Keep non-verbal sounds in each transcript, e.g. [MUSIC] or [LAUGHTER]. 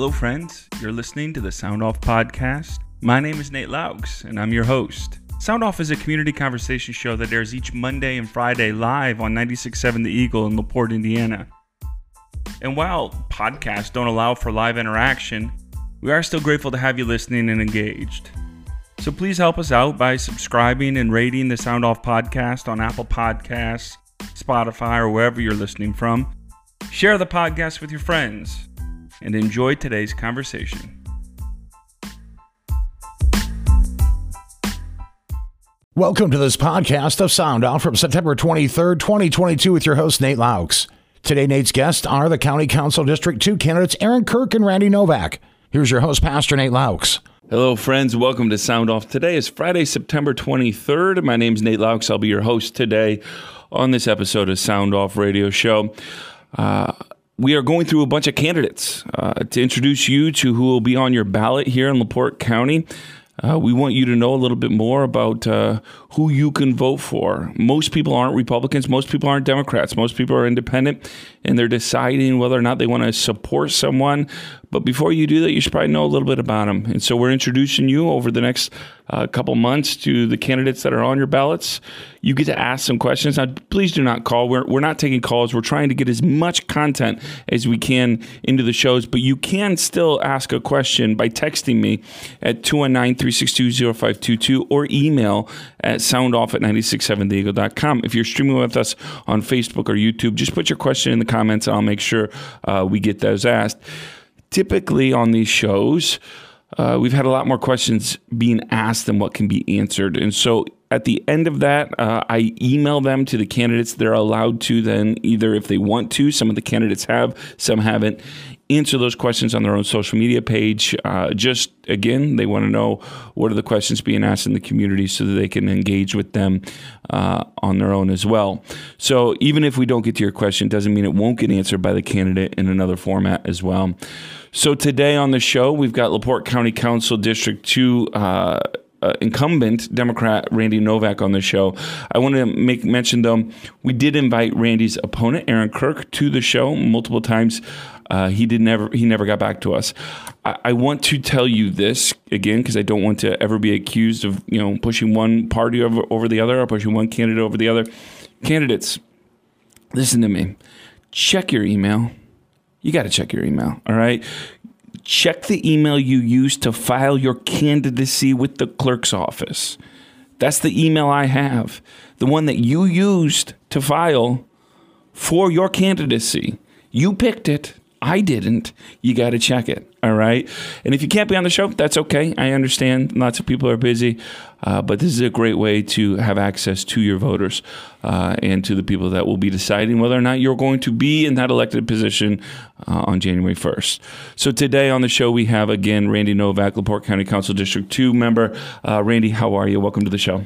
Hello, friends. You're listening to the Sound Off Podcast. My name is Nate Laux, and I'm your host. Sound Off is a community conversation show that airs each Monday and Friday live on 96.7 The Eagle in LaPorte, Indiana. And while podcasts don't allow for live interaction, we are still grateful to have you listening and engaged. So please help us out by subscribing and rating the Sound Off Podcast on Apple Podcasts, Spotify, or wherever you're listening from. Share the podcast with your friends and enjoy today's conversation. Welcome to this podcast of Sound Off from September 23rd, 2022, with your host, Nate Laux. Today, Nate's guests are the County Council District 2 candidates Aaron Kirk and Randy Novak. Here's your host, Pastor Nate Laux. Hello, friends. Welcome to Sound Off. Today is Friday, September 23rd. My name is Nate Laux. I'll be your host today on this episode of Sound Off Radio Show. Uh, we are going through a bunch of candidates uh, to introduce you to who will be on your ballot here in LaPorte County. Uh, we want you to know a little bit more about uh, who you can vote for. Most people aren't Republicans. Most people aren't Democrats. Most people are independent, and they're deciding whether or not they want to support someone. But before you do that, you should probably know a little bit about them. And so we're introducing you over the next uh, couple months to the candidates that are on your ballots. You get to ask some questions. Now, please do not call. We're, we're not taking calls. We're trying to get as much content as we can into the shows, but you can still ask a question by texting me at 219 362 0522 or email at soundoff at 967theeagle.com. If you're streaming with us on Facebook or YouTube, just put your question in the comments I'll make sure uh, we get those asked. Typically on these shows, uh, we've had a lot more questions being asked than what can be answered. And so at the end of that, uh, I email them to the candidates. They're allowed to then either, if they want to, some of the candidates have, some haven't, answer those questions on their own social media page. Uh, just again, they want to know what are the questions being asked in the community so that they can engage with them uh, on their own as well. So even if we don't get to your question, doesn't mean it won't get answered by the candidate in another format as well. So today on the show, we've got LaPorte County Council District 2 uh, uh, incumbent Democrat Randy Novak on the show. I want to make mention though, we did invite Randy's opponent Aaron Kirk to the show multiple times. Uh, he did never he never got back to us. I, I want to tell you this again because I don't want to ever be accused of you know pushing one party over over the other or pushing one candidate over the other. Candidates, listen to me. Check your email. You got to check your email. All right. Check the email you used to file your candidacy with the clerk's office. That's the email I have. The one that you used to file for your candidacy. You picked it. I didn't. You got to check it. All right. And if you can't be on the show, that's okay. I understand. Lots of people are busy. Uh, but this is a great way to have access to your voters uh, and to the people that will be deciding whether or not you're going to be in that elected position uh, on January 1st. So today on the show, we have again Randy Novak, LaPorte County Council District 2 member. Uh, Randy, how are you? Welcome to the show.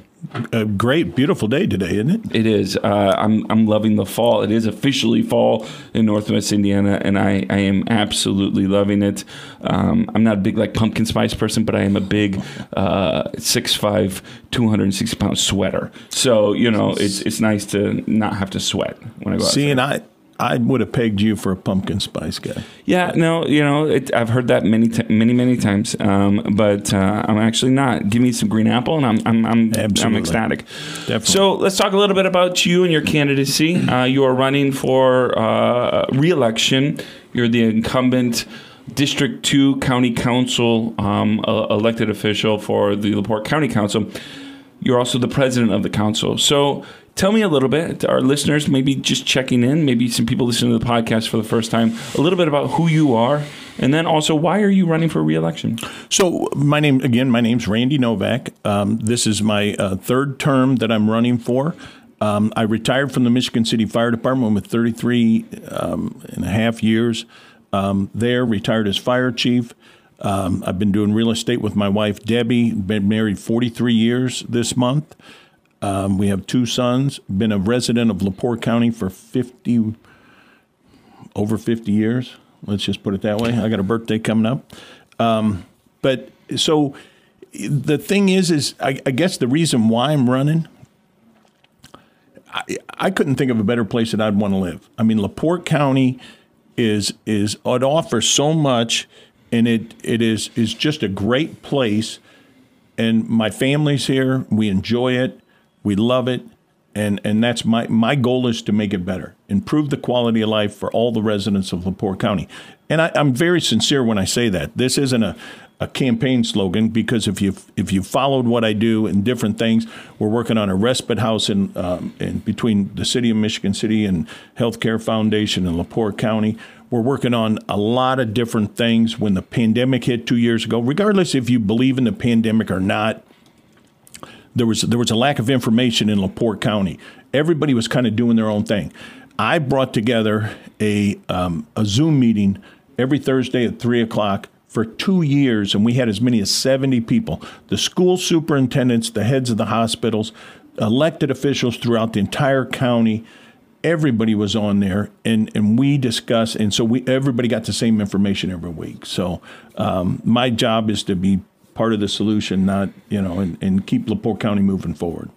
A great, beautiful day today, isn't it? It is. Uh, I'm, I'm loving the fall. It is officially fall in Northwest Indiana, and I, I am absolutely loving it. Um, I'm not a big like pumpkin spice person, but I am a big uh, six five, 260 pound sweater. So you know, it's it's nice to not have to sweat when I go. Out. See, outside. and I, I would have pegged you for a pumpkin spice guy. Yeah, no, you know, it, I've heard that many, t- many, many times, um, but uh, I'm actually not. Give me some green apple, and I'm, I'm, I'm, I'm ecstatic. Definitely. So let's talk a little bit about you and your candidacy. Uh, you are running for uh, re-election. You're the incumbent District Two County Council um, uh, elected official for the Laporte County Council. You're also the president of the council. So tell me a little bit, our listeners, maybe just checking in, maybe some people listening to the podcast for the first time, a little bit about who you are, and then also why are you running for reelection? So my name again, my name's Randy Novak. Um, this is my uh, third term that I'm running for. Um, I retired from the Michigan City Fire Department with 33 um, and a half years um, there. Retired as fire chief. Um, I've been doing real estate with my wife Debbie. Been married 43 years this month. Um, we have two sons. Been a resident of Laporte County for 50 over 50 years. Let's just put it that way. I got a birthday coming up. Um, but so the thing is, is I, I guess the reason why I'm running, I, I couldn't think of a better place that I'd want to live. I mean, Laporte County is is it offers so much and it it is is just a great place. And my family's here. We enjoy it. We love it. And, and that's my, my goal is to make it better, improve the quality of life for all the residents of LaPorte County. And I, I'm very sincere when I say that. This isn't a, a campaign slogan because if you if you followed what I do and different things, we're working on a respite house in um, in between the city of Michigan City and Healthcare Foundation in LaPorte County. We're working on a lot of different things. When the pandemic hit two years ago, regardless if you believe in the pandemic or not, there was there was a lack of information in LaPorte County. Everybody was kind of doing their own thing. I brought together a um, a Zoom meeting every Thursday at three o'clock for two years, and we had as many as 70 people the school superintendents, the heads of the hospitals, elected officials throughout the entire county. Everybody was on there, and, and we discussed, and so we everybody got the same information every week. So um, my job is to be part of the solution, not you know, and, and keep Laporte County moving forward.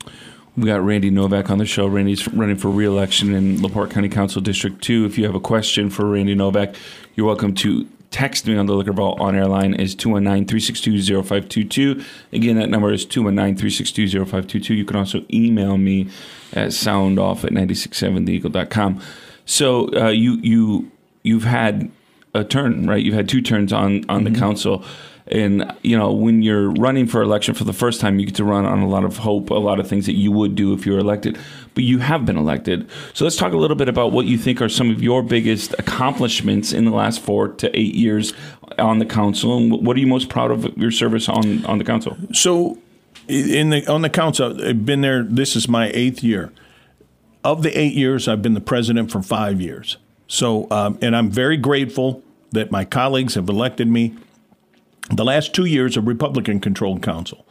We got Randy Novak on the show. Randy's running for reelection in Laporte County Council District 2. If you have a question for Randy Novak, you're welcome to text me on the Liquor Vault on air line is 219-362-0522. Again, that number is 219-362-0522. You can also email me at soundoff at 967theeagle.com. So uh, you you you've had a turn, right? You've had two turns on on mm-hmm. the council. And you know, when you're running for election for the first time, you get to run on a lot of hope, a lot of things that you would do if you were elected. But you have been elected, so let's talk a little bit about what you think are some of your biggest accomplishments in the last four to eight years on the council, and what are you most proud of your service on on the council? So, in the on the council, I've been there. This is my eighth year. Of the eight years, I've been the president for five years. So, um, and I'm very grateful that my colleagues have elected me the last two years, a Republican controlled council.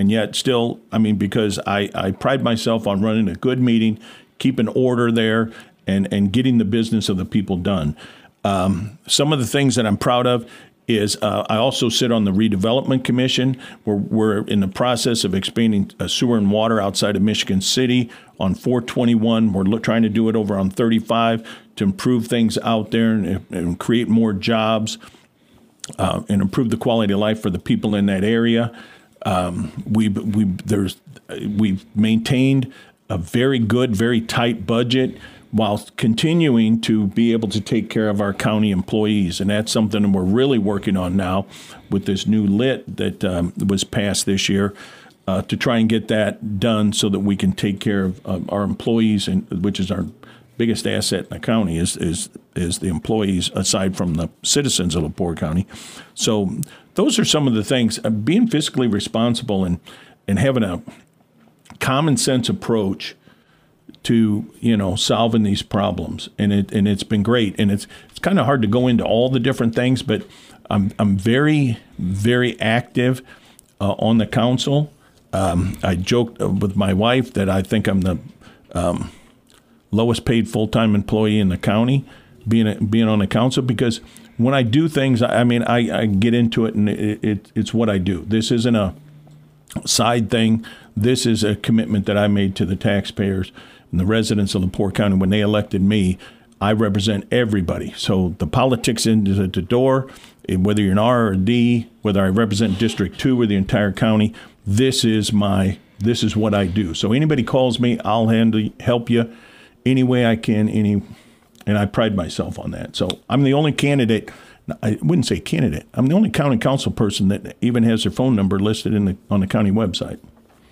And yet, still, I mean, because I, I pride myself on running a good meeting, keeping order there, and, and getting the business of the people done. Um, some of the things that I'm proud of is uh, I also sit on the redevelopment commission. We're, we're in the process of expanding sewer and water outside of Michigan City on 421. We're lo- trying to do it over on 35 to improve things out there and, and create more jobs uh, and improve the quality of life for the people in that area. Um, we we there's we've maintained a very good, very tight budget while continuing to be able to take care of our county employees, and that's something we're really working on now with this new lit that um, was passed this year. Uh, to try and get that done so that we can take care of our employees, and which is our biggest asset in the county is is is the employees aside from the citizens of LaPorte County. So those are some of the things. Uh, being fiscally responsible and and having a common sense approach to you know solving these problems, and it and it's been great. And it's it's kind of hard to go into all the different things, but I'm I'm very very active uh, on the council. Um, I joked with my wife that I think I'm the um, lowest paid full time employee in the county, being a, being on the council because when I do things, I mean, I, I get into it and it, it, it's what I do. This isn't a side thing. This is a commitment that I made to the taxpayers and the residents of LaPorte County when they elected me. I represent everybody. So the politics into the door, eh, whether you're an R or a D, whether I represent District Two or the entire county, this is my this is what I do. So anybody calls me, I'll handle help you any way I can, any, and I pride myself on that. So I'm the only candidate. I wouldn't say candidate. I'm the only county council person that even has their phone number listed in the on the county website.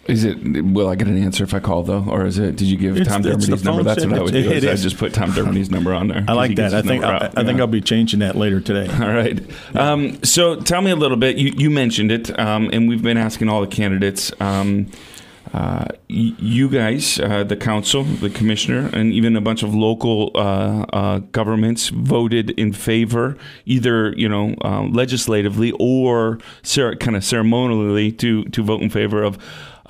Is it? Will I get an answer if I call though, or is it? Did you give it's, Tom Dermody's number? That's what I would do. I just put Tom Dermody's number on there. I like that. I think I, I, think I'll be changing that later today. [LAUGHS] All right. Yeah. Um, so tell me a little bit. You, you mentioned it, um, and we've been asking all the candidates. Um, uh, you guys, uh, the council, the commissioner, and even a bunch of local uh, uh governments voted in favor, either you know uh, legislatively or kind of ceremonially, to to vote in favor of.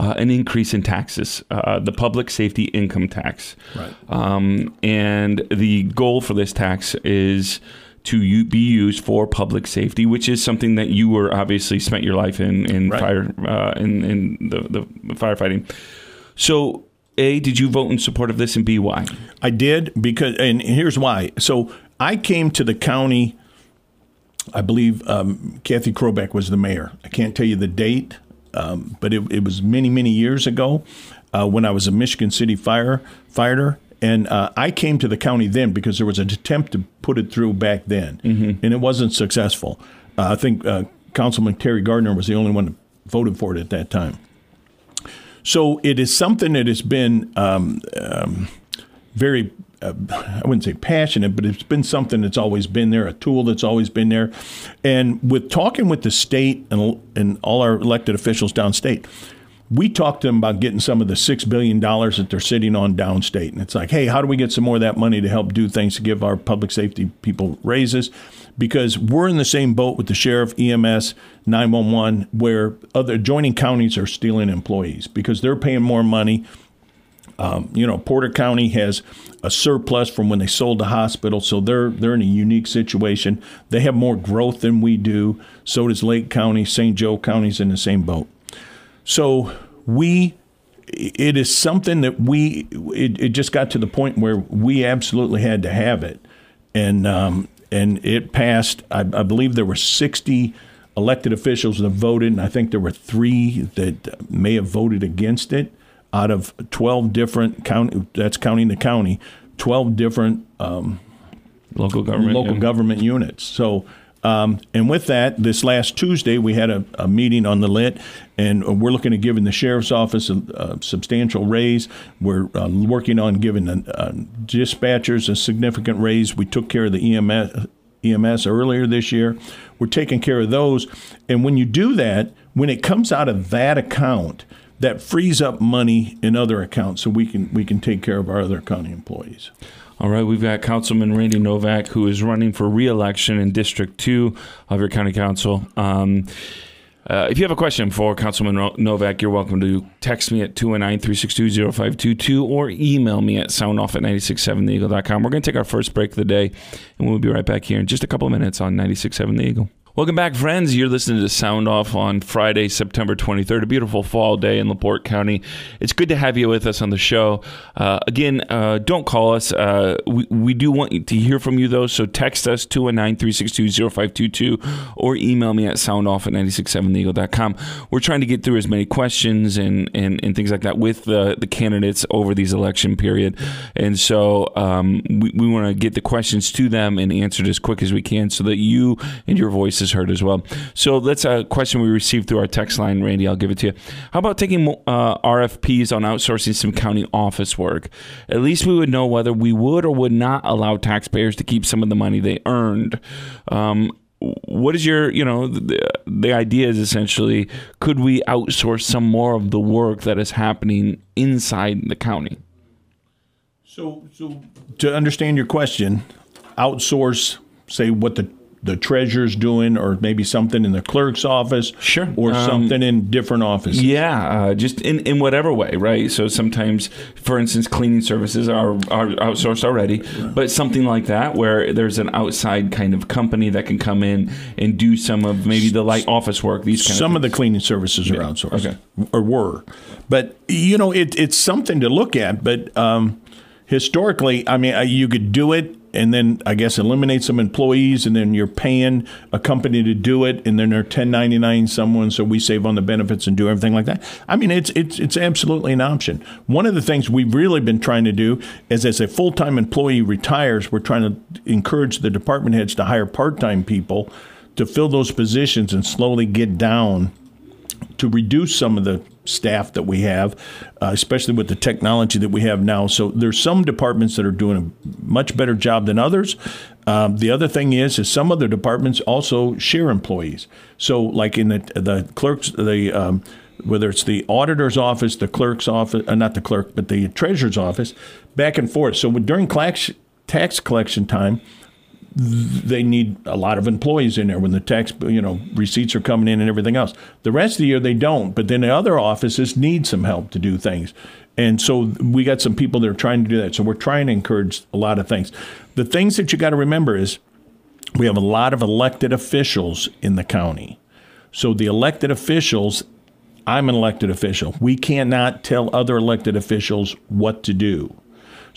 an increase in taxes, the public safety income tax, right. um, and the goal for this tax is to be used for public safety, which is something that you were obviously spent your life in in right. fire uh, in in the, the firefighting. So, a did you vote in support of this, and b why? I did because, and here's why. So I came to the county I believe um, Kathy Krobeck was the mayor. I can't tell you the date, um, but it, it, was many, many years ago uh, when I was a Michigan City firefighter. And uh, I came to the county then because there was an attempt to put it through back then, mm-hmm. and it wasn't successful. Uh, I think uh, Councilman Terry Gardner was the only one that voted for it at that time. So it is something that has been um, um, very uh, I wouldn't say passionate, but it's been something that's always been there, a tool that's always been there. And with talking with the state and, and all our elected officials downstate, we talked to them about getting some of the $6 billion that they're sitting on downstate. And it's like, hey, how do we get some more of that money to help do things to give our public safety people raises? Because we're in the same boat with the sheriff, EMS, 911, where other adjoining counties are stealing employees because they're paying more money um, you know, Porter County has a surplus from when they sold the hospital, so they're they're in a unique situation. They have more growth than we do. So does Lake County, St. Joe County's in the same boat. So we it is something that we it, it just got to the point where we absolutely had to have it. And um, and it passed. I, I, believe there were 60 elected officials that voted and i think there were three that may have voted against it out of 12 different county that's counting the county 12 different um, local government local yeah. government units. So um, and with that, this last Tuesday, we had a, a, meeting on the lit, and we're looking at giving the sheriff's office a, a substantial raise. We're uh, working on giving the uh, dispatchers a significant raise. We took care of the EMS, EMS earlier this year. We're taking care of those. And when you do that, when it comes out of that account, that frees up money in other accounts so we can we can take care of our other county employees. All right, we've got Councilman Randy Novak, who is running for re-election in District Two of your county council. Um, uh, if you have a question for Councilman Novak, you're welcome to text me at 219-362-0522 or email me at soundoff at 967theeagle.com. We're going to take our first break of the day, and we'll be right back here in just a couple of minutes on 96.7 The Eagle. Welcome back, friends. You're listening to Sound Off on Friday, September 23rd, a beautiful fall day in LaPorte County. It's good to have you with us on the show. Uh, again, uh, don't call us. Uh, we, we do want to hear from you, though, so text us 219 362 0522 or email me at soundoff at 967theeagle.com. We're trying to get through as many questions and, and, and things like that with the, the candidates over these election period. And so um, we, we want to get the questions to them and answered as quick as we can so that you and your voices is heard as well. So that's a question we received through our text line, Randy. I'll give it to you. How about taking uh, RFPs on outsourcing some county office work? At least we would know whether we would or would not allow taxpayers to keep some of the money they earned. Um, what is your you know the, the idea is essentially could we outsource some more of the work that is happening inside the county so so to understand your question outsource say what the the treasurer's doing, or maybe something in the clerk's office, sure, or um, something in different offices. Yeah, uh, just in, in whatever way, right? So sometimes, for instance, cleaning services are, are outsourced already, but something like that where there's an outside kind of company that can come in and do some of maybe the light office work. These some of, of, the cleaning services are yeah. outsourced, okay. or were, but you know, it, it's something to look at, but. Um, historically, I mean, uh, you could do it and then I guess eliminate some employees, and then you're paying a company to do it, and then they're 1099 someone, so we save on the benefits and do everything like that. I mean, it's it's it's absolutely an option. One of the things we've really been trying to do is, as a full time employee retires, we're trying to encourage the department heads to hire part time people to fill those positions and slowly get down to reduce some of the staff that we have, uh, especially with the technology that we have now. So there's some departments that are doing a much better job than others. Um, the other thing is, is some other departments also share employees. So like in the the clerks, the um, whether it's the auditor's office, the clerk's office, uh, not the clerk, but the treasurer's office, back and forth. So during tax collection time, they need a lot of employees in there when the tax you know receipts are coming in and everything else. The rest of the year they don't, but then the other offices need some help to do things. And so we got some people that are trying to do that. So we're trying to encourage a lot of things. The things that you got to remember is we have a lot of elected officials in the county. So the elected officials, I'm an elected official. We cannot tell other elected officials what to do.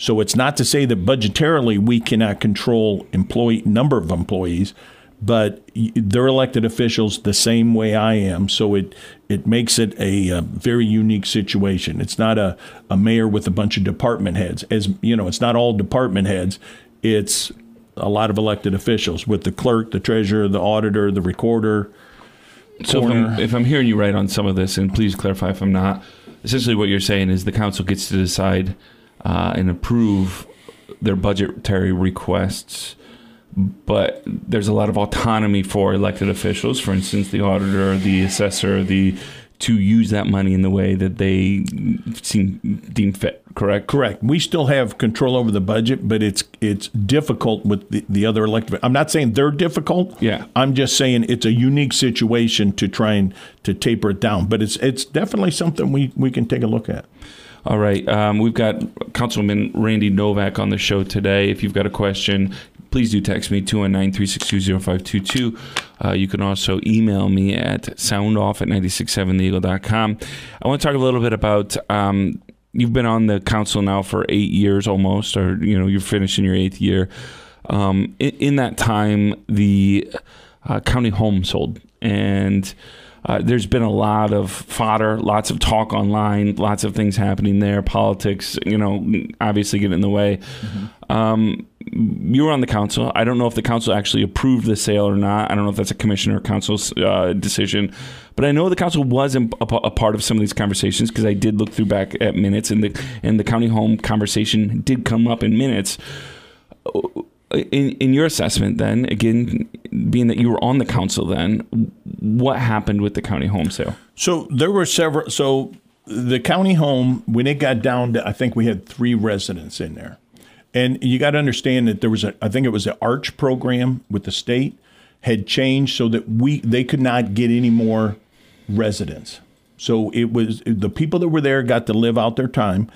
So it's not to say that budgetarily we cannot control employee number of employees, but they're elected officials the same way I am. So it it makes it a, a, very unique situation. It's not a, a mayor with a bunch of department heads. As you know, it's not all department heads. It's a lot of elected officials with the clerk, the treasurer, the auditor, the recorder. So if I'm, if I'm hearing you right on some of this, and please clarify if I'm not, essentially what you're saying is the council gets to decide uh, and approve their budgetary requests but there's a lot of autonomy for elected officials, for instance, the auditor, the assessor, the to use that money in the way that they seem deem fit. Correct. Correct. We still have control over the budget, but it's it's difficult with the, the other elected. I'm not saying they're difficult. Yeah. I'm just saying it's a unique situation to try and to taper it down. But it's it's definitely something we we can take a look at. All right. Um, we've got Councilman Randy Novak on the show today. If you've got a question, please do text me 219-362-0522. Uh, you can also email me at soundoff at 967theeagle.com. I want to talk a little bit about um, you've been on the council now for eight years almost, or you know you're finishing your eighth year. Um, in, in, that time, the uh, county home sold, and uh, there's been a lot of fodder, lots of talk online, lots of things happening there. Politics, you know, obviously get in the way. Mm-hmm. Um, you were on the council. I don't know if the council actually approved the sale or not. I don't know if that's a commissioner or council's uh, decision. But I know the council was a, a part of some of these conversations because I did look through back at minutes, and the and the county home conversation did come up in minutes. In, in your assessment, then again, being that you were on the council, then what happened with the county home sale? So there were several. So the county home, when it got down to, I think we had three residents in there and you got to understand that there was a, I think it was an arch program with the state had changed so that we they could not get any more residents. So it was the people that were there got to live out their time,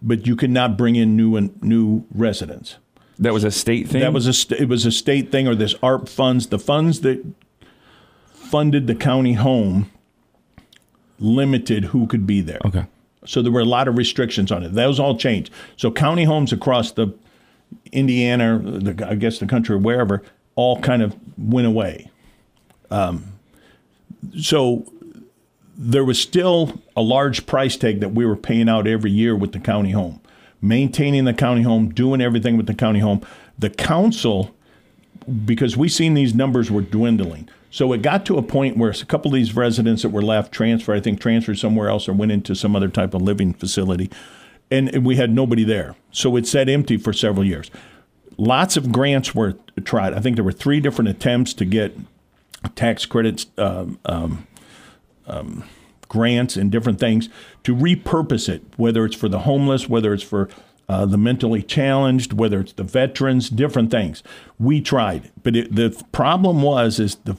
but you could not bring in new and new residents. That was a state thing. That was a it was a state thing, or this ARP funds, the funds that funded the county home limited who could be there. Okay. So there were a lot of restrictions on it. Those all changed. So county homes across the Indiana, the, I guess the country, wherever, all kind of went away. Um, so there was still a large price tag that we were paying out every year with the county home, maintaining the county home, doing everything with the county home. The council, because we seen these numbers were dwindling. So it got to a point where a couple of these residents that were left transferred, I think transferred somewhere else or went into some other type of living facility. And, we had nobody there. So it sat empty for several years. Lots of grants were tried. I think there were three different attempts to get tax credits, um, um, um, grants, and different things to repurpose it, whether it's for the homeless, whether it's for uh, the mentally challenged, whether it's the veterans, different things. We tried, but it, the problem was is the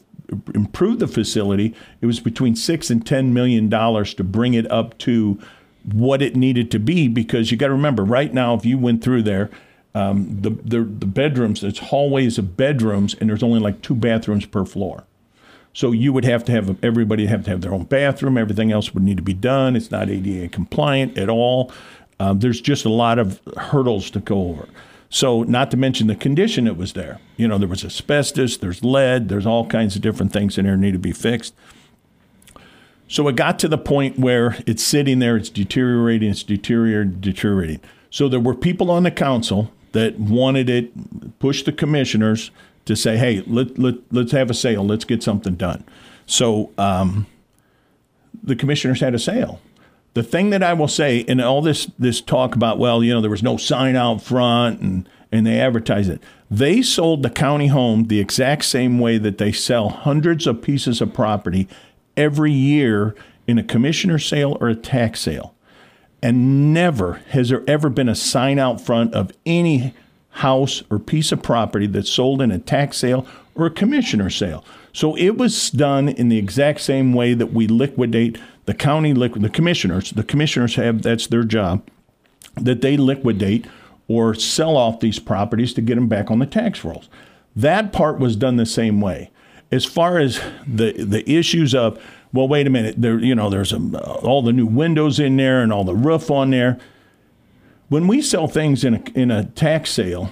improve the facility, it was between six and ten million dollars to bring it up to what it needed to be. Because you got to remember, right now, if you went through there, um, the, the the bedrooms, it's hallways of bedrooms, and there's only like two bathrooms per floor. So you would have to have everybody have to have their own bathroom. Everything else would need to be done. It's not ADA compliant at all. Um, there's just a lot of hurdles to go over. So, not to mention the condition it was there. You know, there was asbestos, there's lead, there's all kinds of different things in there need to be fixed. So, it got to the point where it's sitting there, it's deteriorating, it's deteriorating, deteriorating. So, there were people on the council that wanted it, pushed the commissioners to say, hey, let, let, let's have a sale, let's get something done. So, um, the commissioners had a sale. The thing that I will say in all this this talk about, well, you know, there was no sign out front and and they advertised it. They sold the county home the exact same way that they sell hundreds of pieces of property every year in a commissioner sale or a tax sale. And never has there ever been a sign out front of any house or piece of property that's sold in a tax sale or a commissioner sale. So it was done in the exact same way that we liquidate the county liquid the commissioners. The commissioners have that's their job that they liquidate or sell off these properties to get them back on the tax rolls. That part was done the same way. As far as the the issues of well, wait a minute, there you know there's a, all the new windows in there and all the roof on there. When we sell things in a in a tax sale,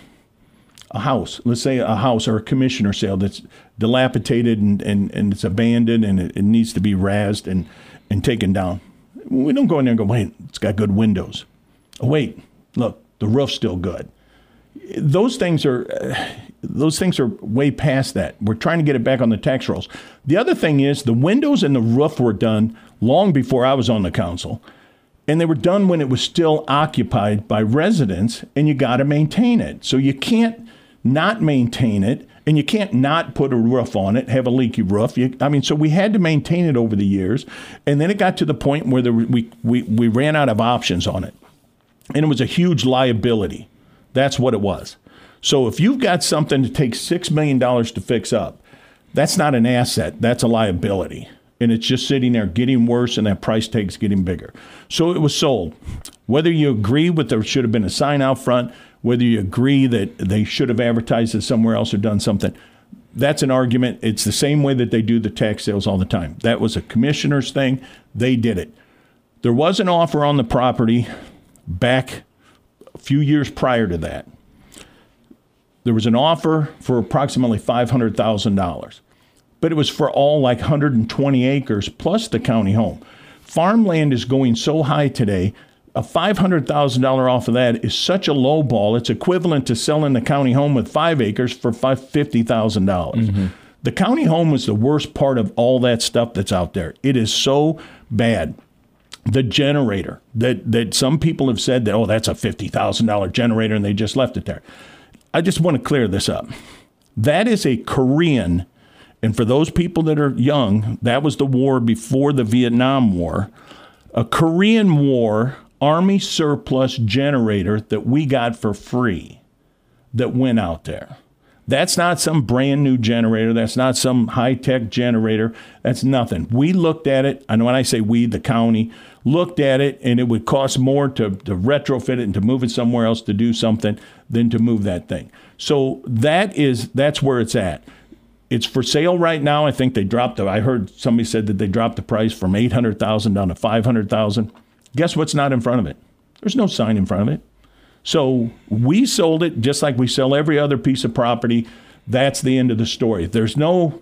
a house, let's say a house or a commissioner sale that's dilapidated and, and, and it's abandoned and it, it needs to be razed and, and taken down. We don't go in there and go, wait, it's got good windows. Oh, wait, look, the roof's still good. Those things are uh, those things are way past that. We're trying to get it back on the tax rolls. The other thing is the windows and the roof were done long before I was on the council. And they were done when it was still occupied by residents, and you got to maintain it. So you can't not maintain it, and you can't not put a roof on it, have a leaky roof. You, I mean, so we had to maintain it over the years, and then it got to the point where we, we, we ran out of options on it. And it was a huge liability. That's what it was. So if you've got something to take $6 million to fix up, that's not an asset, that's a liability. And it's just sitting there getting worse, and that price tag's getting bigger. So it was sold. Whether you agree with there should have been a sign out front, whether you agree that they should have advertised it somewhere else or done something, that's an argument. It's the same way that they do the tax sales all the time. That was a commissioner's thing. They did it. There was an offer on the property back a few years prior to that there was an offer for approximately $500,000, but it was for all like 120 acres plus the county home. Farmland is going so high today. A $500,000 off of that is such a low ball. It's equivalent to selling the county home with five acres for 50,000. dollars mm-hmm. The county home is the worst part of all that stuff that's out there. It is so bad the generator that that some people have said that oh that's a fifty thousand dollar generator and they just left it there. I just want to clear this up. That is a Korean, and for those people that are young, that was the war before the Vietnam War. A Korean War Army surplus generator that we got for free that went out there. That's not some brand new generator. That's not some high tech generator. That's nothing. We looked at it, and when I say we, the county, looked at it, and it would cost more to, to retrofit it and to move it somewhere else to do something than to move that thing. So that is that's where it's at. It's for sale right now. I think they dropped the. I heard somebody said that they dropped the price from eight hundred thousand down to five hundred thousand. Guess what's not in front of it? There's no sign in front of it. So we sold it just like we sell every other piece of property. That's the end of the story. There's no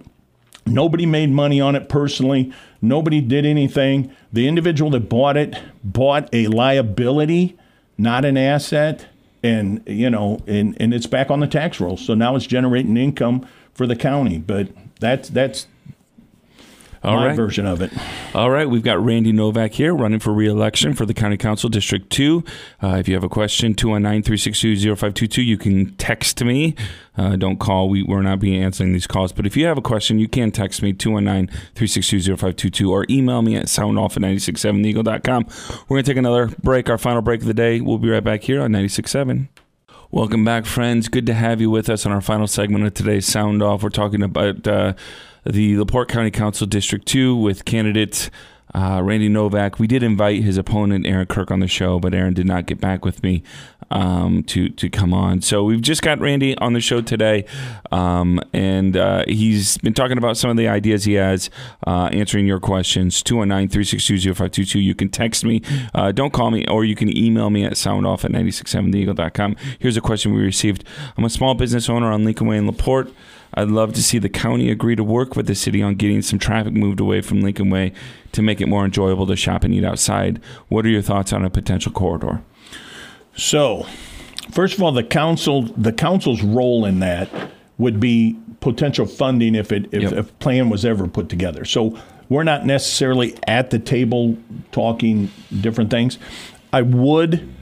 nobody made money on it personally. Nobody did anything. The individual that bought it bought a liability, not an asset. And you know, and, and it's back on the tax roll. So now it's generating income for the county. But that's that's all my right. version of it. All right, we've got Randy Novak here running for re-election for the County Council District 2. Uh, if you have a question, 219-362-0522, you can text me. Uh, don't call. We, we're not being answering these calls. But if you have a question, you can text me, 219-362-0522, or email me at soundoff at 967theeagle.com. We're going to take another break, our final break of the day. We'll be right back here on 96.7. Welcome back, friends. Good to have you with us on our final segment of today's Sound Off. We're talking about... Uh, the LaPorte County Council District 2 with candidate uh, Randy Novak. We did invite his opponent, Aaron Kirk, on the show, but Aaron did not get back with me um, to, to come on. So we've just got Randy on the show today, um, and uh, he's been talking about some of the ideas he has, uh, answering your questions. 219 362 0522. You can text me, uh, don't call me, or you can email me at soundoff at 967theeagle.com. Here's a question we received I'm a small business owner on Lincoln Way in LaPorte. I'd love to see the county agree to work with the city on getting some traffic moved away from Lincoln Way to make it more enjoyable to shop and eat outside. What are your thoughts on a potential corridor? So, first of all, the council the council's role in that would be potential funding if it if yep. a plan was ever put together. So we're not necessarily at the table talking different things. I would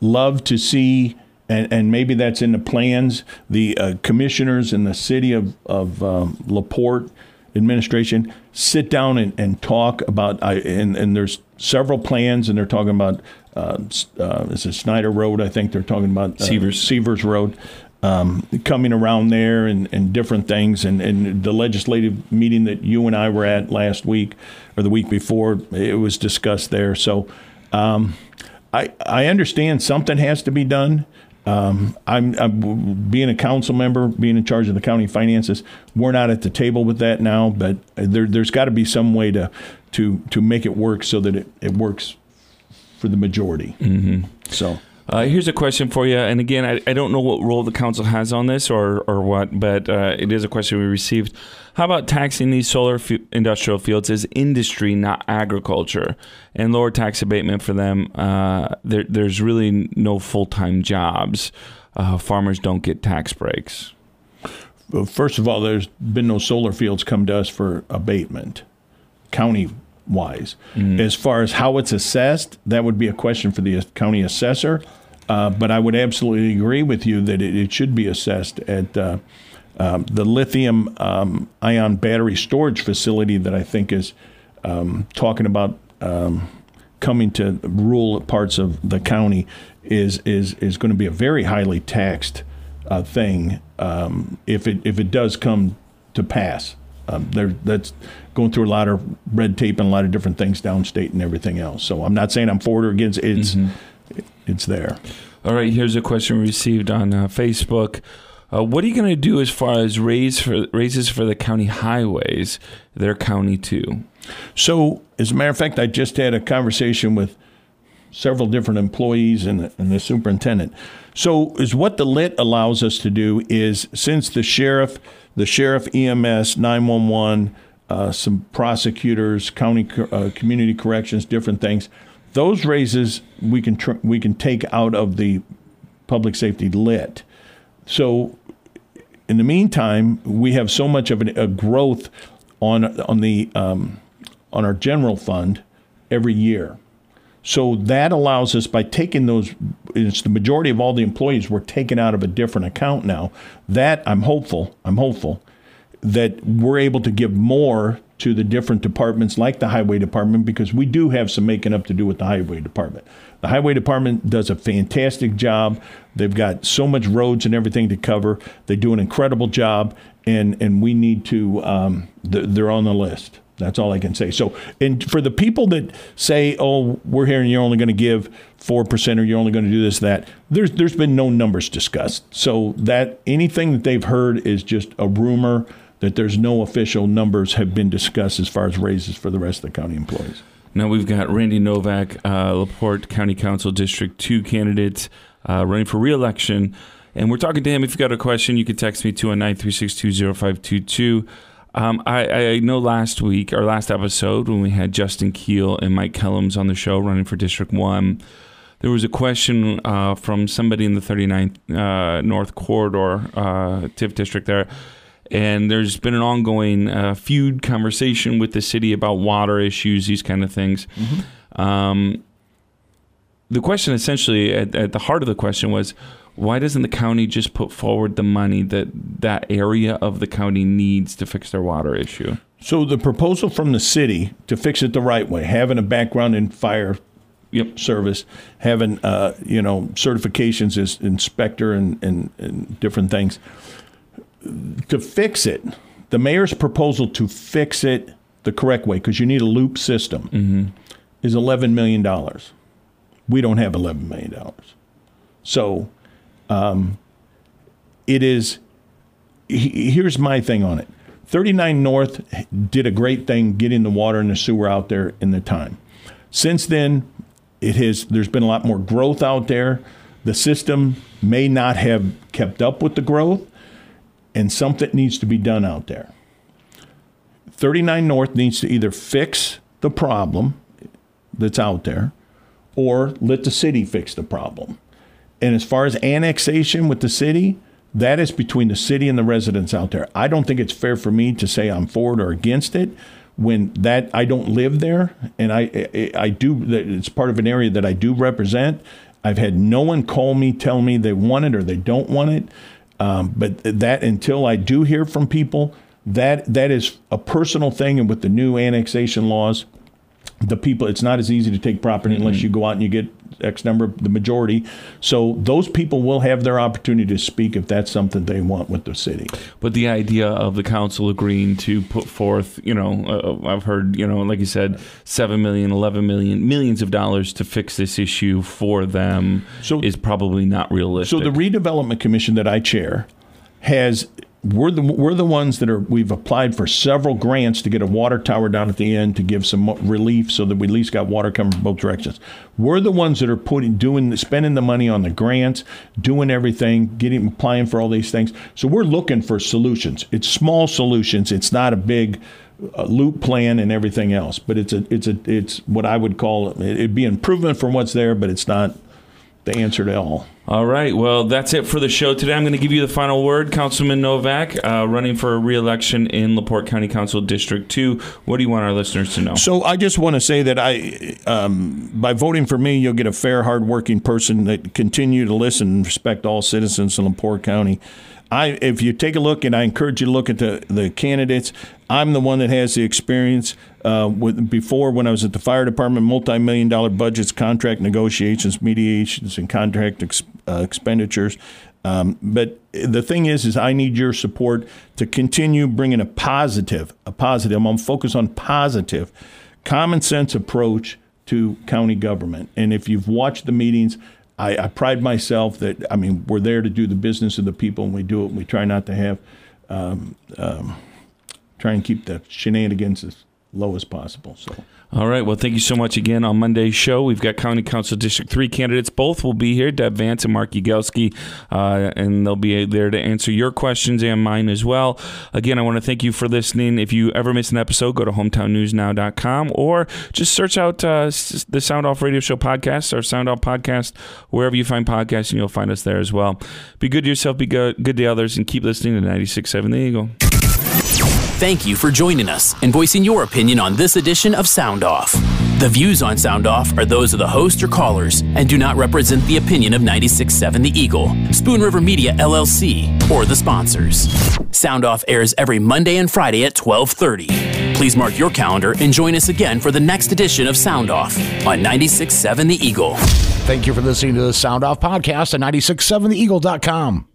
love to see and, and maybe that's in the plans. The uh, commissioners in the city of, of um, LaPorte administration sit down and, and talk about, I, and, and there's several plans, and they're talking about, uh, uh, is it Snyder Road? I think they're talking about uh, Severs. Severs Road. Um, coming around there and, and different things. And, and the legislative meeting that you and I were at last week or the week before, it was discussed there. So um, I, I understand something has to be done. Um, I'm, I'm, being a council member, being in charge of the county finances. We're not at the table with that now, but there, has got to be some way to to to make it work so that it, it works for the majority. Mm-hmm. So. Uh, here's a question for you, and again, I, I don't know what role the council has on this or or what, but uh, it is a question we received. How about taxing these solar f- industrial fields as industry, not agriculture, and lower tax abatement for them? Uh, there, there's really no full time jobs. Uh, farmers don't get tax breaks. First of all, there's been no solar fields come to us for abatement, county wise. As far as how it's assessed, that would be a question for the county assessor. Uh, but I would absolutely agree with you that it, it should be assessed at uh, um, the lithium um, ion battery storage facility that I think is um, talking about um, coming to rural parts of the county is is is going to be a very highly taxed uh, thing um, if it if it does come to pass. Um, there, that's going through a lot of red tape and a lot of different things downstate and everything else. So I'm not saying I'm for it or against. it. It's it's there. All right, here's a question we received on uh, Facebook. Uh, what are you going to do as far as raise for raises for the county highways? Their county too. So, as a matter of fact, I just had a conversation with several different employees and the, and the superintendent. So, is what the lit allows us to do is since the sheriff, the sheriff, EMS, nine one one, uh, some prosecutors, county uh, community corrections, different things. Those raises we can tr- we can take out of the public safety lit. So in the meantime, we have so much of an, a growth on on the um, on our general fund every year. So that allows us by taking those, it's the majority of all the employees were taken out of a different account now. That I'm hopeful, I'm hopeful that we're able to give more to the different departments like the highway department because we do have some making up to do with the highway department. The highway department does a fantastic job. They've got so much roads and everything to cover. They do an incredible job, and and we need to. Um, they're on the list. That's all I can say. So, and for the people that say, "Oh, we're and you're only going to give four percent, or you're only going to do this, that," there's there's been no numbers discussed. So that anything that they've heard is just a rumor. That there's no official numbers have been discussed as far as raises for the rest of the county employees. Now we've got Randy Novak, uh, Laporte County Council District 2 candidate uh, running for reelection. And we're talking to him. If you've got a question, you can text me 219 362 0522. Um, I, I know last week, our last episode, when we had Justin Keel and Mike Kellums on the show running for District 1, there was a question uh, from somebody in the 39th uh, North Corridor, uh, TIF district there. And there's been an ongoing uh, feud conversation with the city about water issues, these kind of things. Um, the question essentially at, at the heart of the question was why doesn't the county just put forward the money that that area of the county needs to fix their water issue? So the proposal from the city to fix it the right way, having a background in fire Yep. service, having uh, you know certifications as inspector and, and, and different things. To fix it, the mayor's proposal to fix it the correct way, because you need a loop system, is eleven million dollars. We don't have eleven million dollars, so um, it is. he- Here's my thing on it. 39 North did a great thing getting the water and the sewer out there in the time. Since then, it has there's been a lot more growth out there. The system may not have kept up with the growth, and something needs to be done out there. 39 North needs to either fix the problem that's out there or let the city fix the problem. And as far as annexation with the city, that is between the city and the residents out there. I don't think it's fair for me to say I'm for it or against it when that I don't live there and I I, do it's part of an area that I do represent. I've had no one call me tell me they want it or they don't want it. Um, but that until I do hear from people, that that is a personal thing. And with the new annexation laws, the people it's not as easy to take property unless you go out and you get x number the majority so those people will have their opportunity to speak if that's something they want with the city But the idea of the council agreeing to put forth, you know, uh, I've heard, you know, like you said, 7 million, 11 million, millions of dollars to fix this issue for them So- is probably not realistic. so the redevelopment commission that i chair has we're the we're the ones that are we've applied for several grants to get a water tower down at the end to give some relief so that we at least got water coming from both directions. We're the ones that are putting doing spending the money on the grants, doing everything, getting applying for all these things. So we're looking for solutions. It's small solutions. It's not a big uh, loop plan and everything else, but it's a it's a it's what I would call it, it'd be improvement from what's there, but it's not the answer to all. All right. Well, that's it for the show today. I'm going to give you the final word. Councilman Novak, uh, running for re-election in LaPorte County Council District 2. What do you want our listeners to know? So I just want to say that I, um, by voting for me, you'll get a fair, hardworking person that continue to listen and respect all citizens in LaPorte County. I, if you take a look, and I encourage you to look at the, the candidates, I'm the one that has the experience uh, with before when I was at the fire department, multi-million dollar budgets, contract negotiations, mediations, and contract ex, uh, expenditures. Um, but the thing is, is I need your support to continue bringing a positive, a positive. I'm focused on positive, common sense approach to county government. And if you've watched the meetings, I, I, pride myself that I mean we're there to do the business of the people, and we do it. And we try not to have, um, um, try and keep the shenanigans as low as possible. So. All right. Well, thank you so much again. On Monday's show, we've got County Council District 3 candidates. Both will be here, Deb Vance and Mark Yagelski, uh, and they'll be there to answer your questions and mine as well. Again, I want to thank you for listening. If you ever miss an episode, go to hometownnewsnow.com or just search out uh, the Sound Off Radio Show podcast or Sound Off podcast, wherever you find podcasts, and you'll find us there as well. Be good to yourself, be good, good to others, and keep listening to 96.7 The Eagle. Thank you for joining us and voicing your opinion on this edition of Sound Off. The views on Sound Off are those of the host or callers and do not represent the opinion of 96.7 The Eagle, Spoon River Media LLC, or the sponsors. Sound Off airs every Monday and Friday at 12:30. Please mark your calendar and join us again for the next edition of Sound Off on 96.7 The Eagle. Thank you for listening to the Sound Off podcast at 96.7theeagle.com.